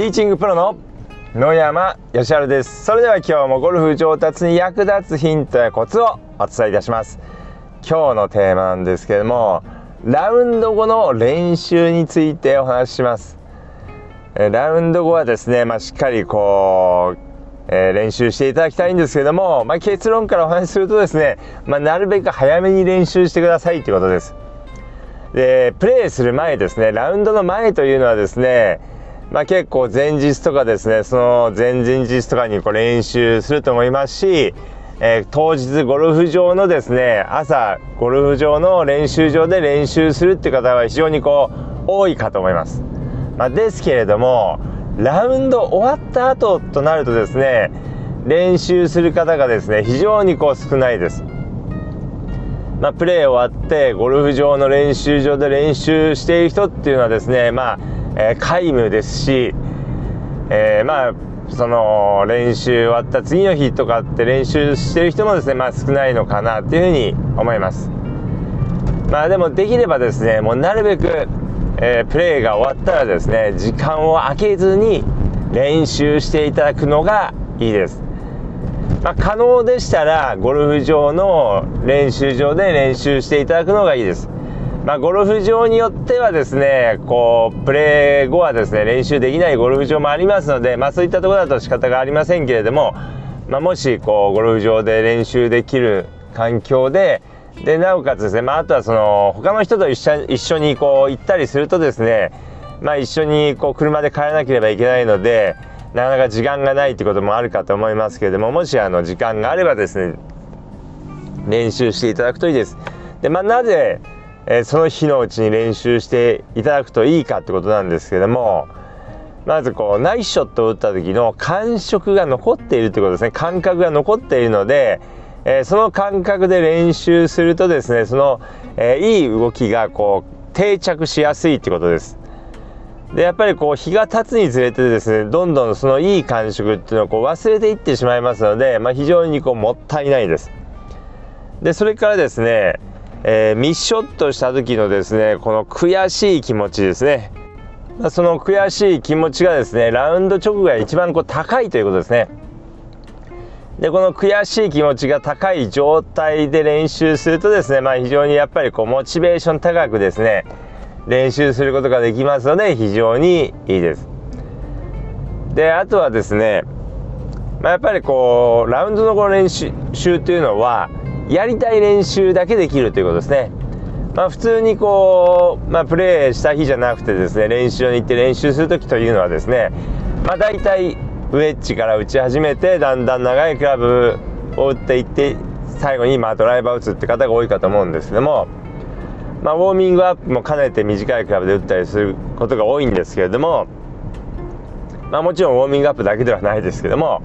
ティーチングプロの野山義晴です。それでは今日もゴルフ上達に役立つヒントやコツをお伝えいたします。今日のテーマなんですけれどもラウンド後の練習についてお話しします。ラウンド後はですね、まあ、しっかりこう、えー、練習していただきたいんですけども、まあ、結論からお話しするとですね、まあ、なるべく早めに練習してくださいということです。でプレーする前ですねラウンドの前というのはですねまあ、結構前日とかですねその前々日とかにこう練習すると思いますし、えー、当日ゴルフ場のですね朝ゴルフ場の練習場で練習するっていう方は非常にこう多いかと思います、まあ、ですけれどもラウンド終わった後となるとですね練習する方がですね非常にこう少ないです。まあ、プレー終わってゴルフ場の練習場で練習している人っていうのはですねまあえー、皆無ですし、えー、まあその練習終わった次の日とかって練習してる人もですねまあ少ないのかなっていうふうに思います。まあでもできればですねもうなるべく、えー、プレーが終わったらですね時間を空けずに練習していただくのがいいです。まあ、可能でしたらゴルフ場の練習場で練習していただくのがいいです。まあ、ゴルフ場によってはですねこうプレー後はですね練習できないゴルフ場もありますので、まあ、そういったところだと仕方がありませんけれども、まあ、もしこうゴルフ場で練習できる環境ででなおかつですね、まあ、あとはその他の人と一緒一緒にこう行ったりするとですね、まあ、一緒にこう車で帰らなければいけないのでなかなか時間がないってこともあるかと思いますけれどももしあの時間があればですね練習していただくといいです。でまあ、なぜえ、その日のうちに練習していただくといいかってことなんですけどもまずこうナイスショットを打った時の感触が残っているってことですね感覚が残っているので、え、その感覚で練習するとですねその、え、いい動きがこう定着しやすいってことです。でやっぱりこう日が経つにつれてですねどんどんそのいい感触っていうのをこう忘れていってしまいますので、まあ、非常にこうもったいないです。でそれからですねえー、ミッショットした時のですねこの悔しい気持ちですね。その悔しい気持ちがですねラウンド直後が一番こう高いということですね。でこの悔しい気持ちが高い状態で練習するとですねまあ非常にやっぱりこうモチベーション高くですね練習することができますので非常にいいです。であとはですね、まあ、やっぱりこうラウンドのこの練習というのはやりたい練習だけできるということですね。まあ、普通にこう、まあ、プレーした日じゃなくてですね練習に行って練習する時というのはですね、まあ、大体ウェッジから打ち始めてだんだん長いクラブを打っていって最後にまあドライバーを打つって方が多いかと思うんですけども、まあ、ウォーミングアップも兼ねて短いクラブで打ったりすることが多いんですけれども、まあ、もちろんウォーミングアップだけではないですけども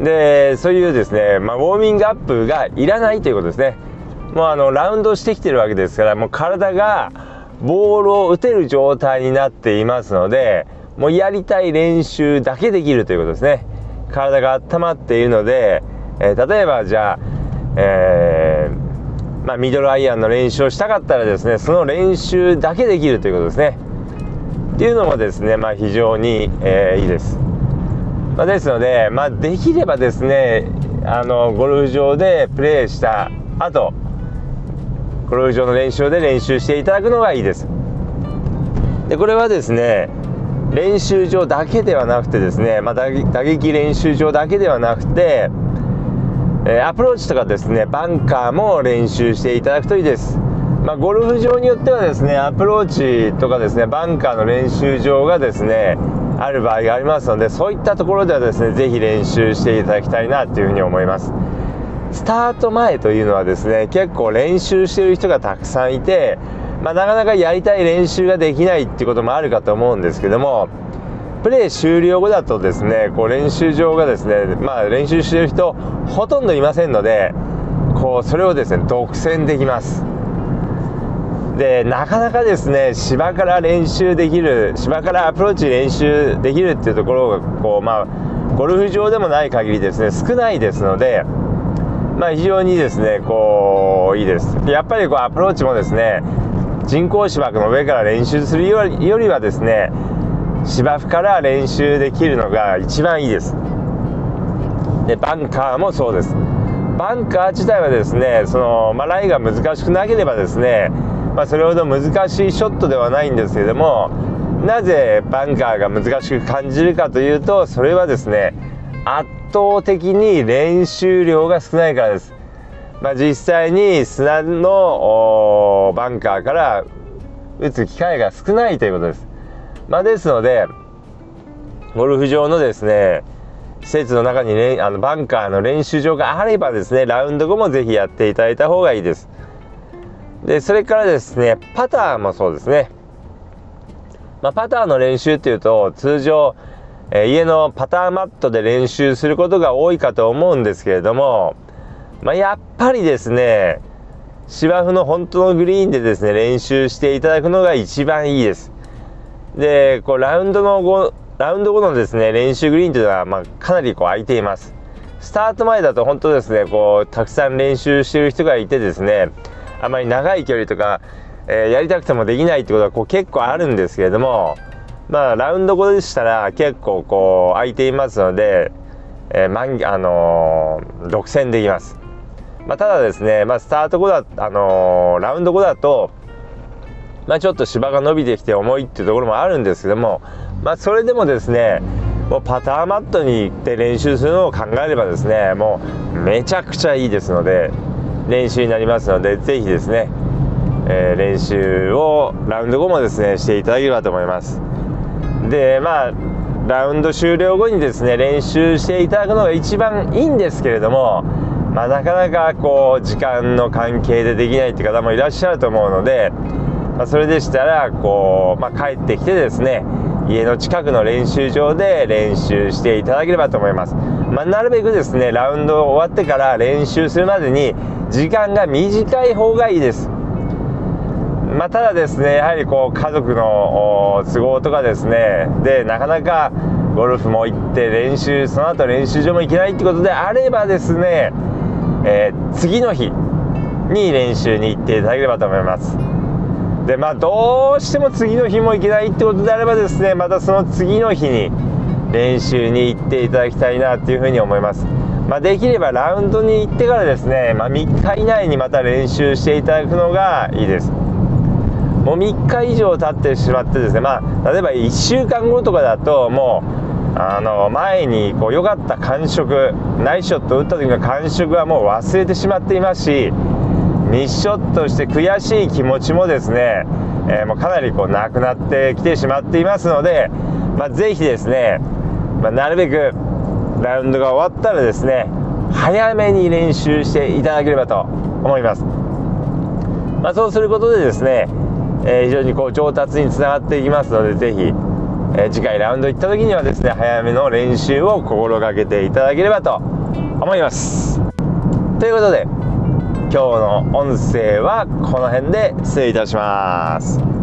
でそういうですね、まあ、ウォーミングアップがいらないということですね。もうあのラウンドしてきてるわけですからもう体がボールを打てる状態になっていますのでもうやりたい練習だけできるということですね。体が温まっているので、えー、例えばじゃあ、えー、まあ、ミドルアイアンの練習をしたかったらですねその練習だけできるということですね。っていうのもですね、まあ、非常に、えー、いいです。まあ、ですので、まあ、できればですねあのゴルフ場でプレーした後ゴルフ場の練習で練習していただくのがいいです。でこれはですね練習場だけではなくてですね、まあ、打撃練習場だけではなくて、え、アプローチとかですねバンカーも練習していただくといいです、まあ、ゴルフ場によってはですねアプローチとかですねバンカーの練習場がですねある場合がありますのでそういったところではですね是非練習していただきたいなというふうに思います。スタート前というのはですね結構練習している人がたくさんいて、まあ、なかなかやりたい練習ができないっていうこともあるかと思うんですけどもプレー終了後だとですねこう練習場がですねまあ練習している人ほとんどいませんのでこうそれをですね独占できます。でなかなかですね芝から練習できる芝からアプローチ練習できるっていうところがこうまあゴルフ場でもない限りですね少ないですのでまあ非常にですねこういいです。やっぱりこうアプローチもですね人工芝の上から練習するよりはですね芝生から練習できるのが一番いいです。でバンカーもそうです。バンカー自体はですねその、まあ、ライが難しくなければですね、まあ、それほど難しいショットではないんですけれどもなぜバンカーが難しく感じるかというとそれはですね圧倒的に練習量が少ないからです、まあ、実際に砂のバンカーから打つ機会が少ないということです、まあ、ですのでゴルフ場のですね施設の中に、ね、あのバンカーの練習場があればですねラウンド後もぜひやっていただいた方がいいです。でそれからですねパターもそうですね。まあ、パターの練習っていうと通常、えー、家のパターマットで練習することが多いかと思うんですけれども、まあ、やっぱりですね芝生の本当のグリーンでですね練習していただくのが一番いいです。でこうラウンドの後ラウンド後のですね練習グリーンというのは、まあ、かなりこう空いています。スタート前だと本当ですねこうたくさん練習してる人がいてですねあまり長い距離とかえー、やりたくてもできないってことはこう結構あるんですけれどもまあラウンド後でしたら結構こう空いていますので、えー、満あのー、独占できます、まあ、ただですね、まあ、スタート後だ、あのー、ラウンド後だとまあ、ちょっと芝が伸びてきて重いっていうところもあるんですけども、まあ、それでもですねもうパターマットに行って練習するのを考えればですねもうめちゃくちゃいいですので練習になりますのでぜひですねえー、練習をラウンド後もですねしていただければと思います。でまあラウンド終了後にですね練習していただくのが一番いいんですけれども、まあ、なかなかこう時間の関係でできないって方もいらっしゃると思うので、まあ、それでしたらこう、まあ、帰ってきてですね家の近くの練習場で練習していただければと思います、まあ、なるべくですねラウンド終わってから練習するまでに時間が短い方がいいです。まあ、ただですねやはりこう家族の都合とかですねでなかなかゴルフも行って練習その後練習場も行けないってことであればですね、えー、次の日に練習に行っていただければと思います。でまあどうしても次の日も行けないってことであればですねまたその次の日に練習に行っていただきたいなっていうふうに思います。まあ、できればラウンドに行ってからですね、まあ、3日以内にまた練習していただくのがいいです。もう3日以上経ってしまってですねまあ例えば1週間後とかだともうあの前にこう良かった感触ナイスショット打った時の感触はもう忘れてしまっていますしミスショットして悔しい気持ちもですね、えー、もうかなりこうなくなってきてしまっていますので、まあ、ぜひですね、まあ、なるべくラウンドが終わったらですね早めに練習していただければと思います、まあ、そうすることでですねえ非常にこう上達につながっていきますのでぜひ、え次回ラウンド行った時にはですね早めの練習を心がけていただければと思います。ということで今日の音声はこの辺で失礼いたします。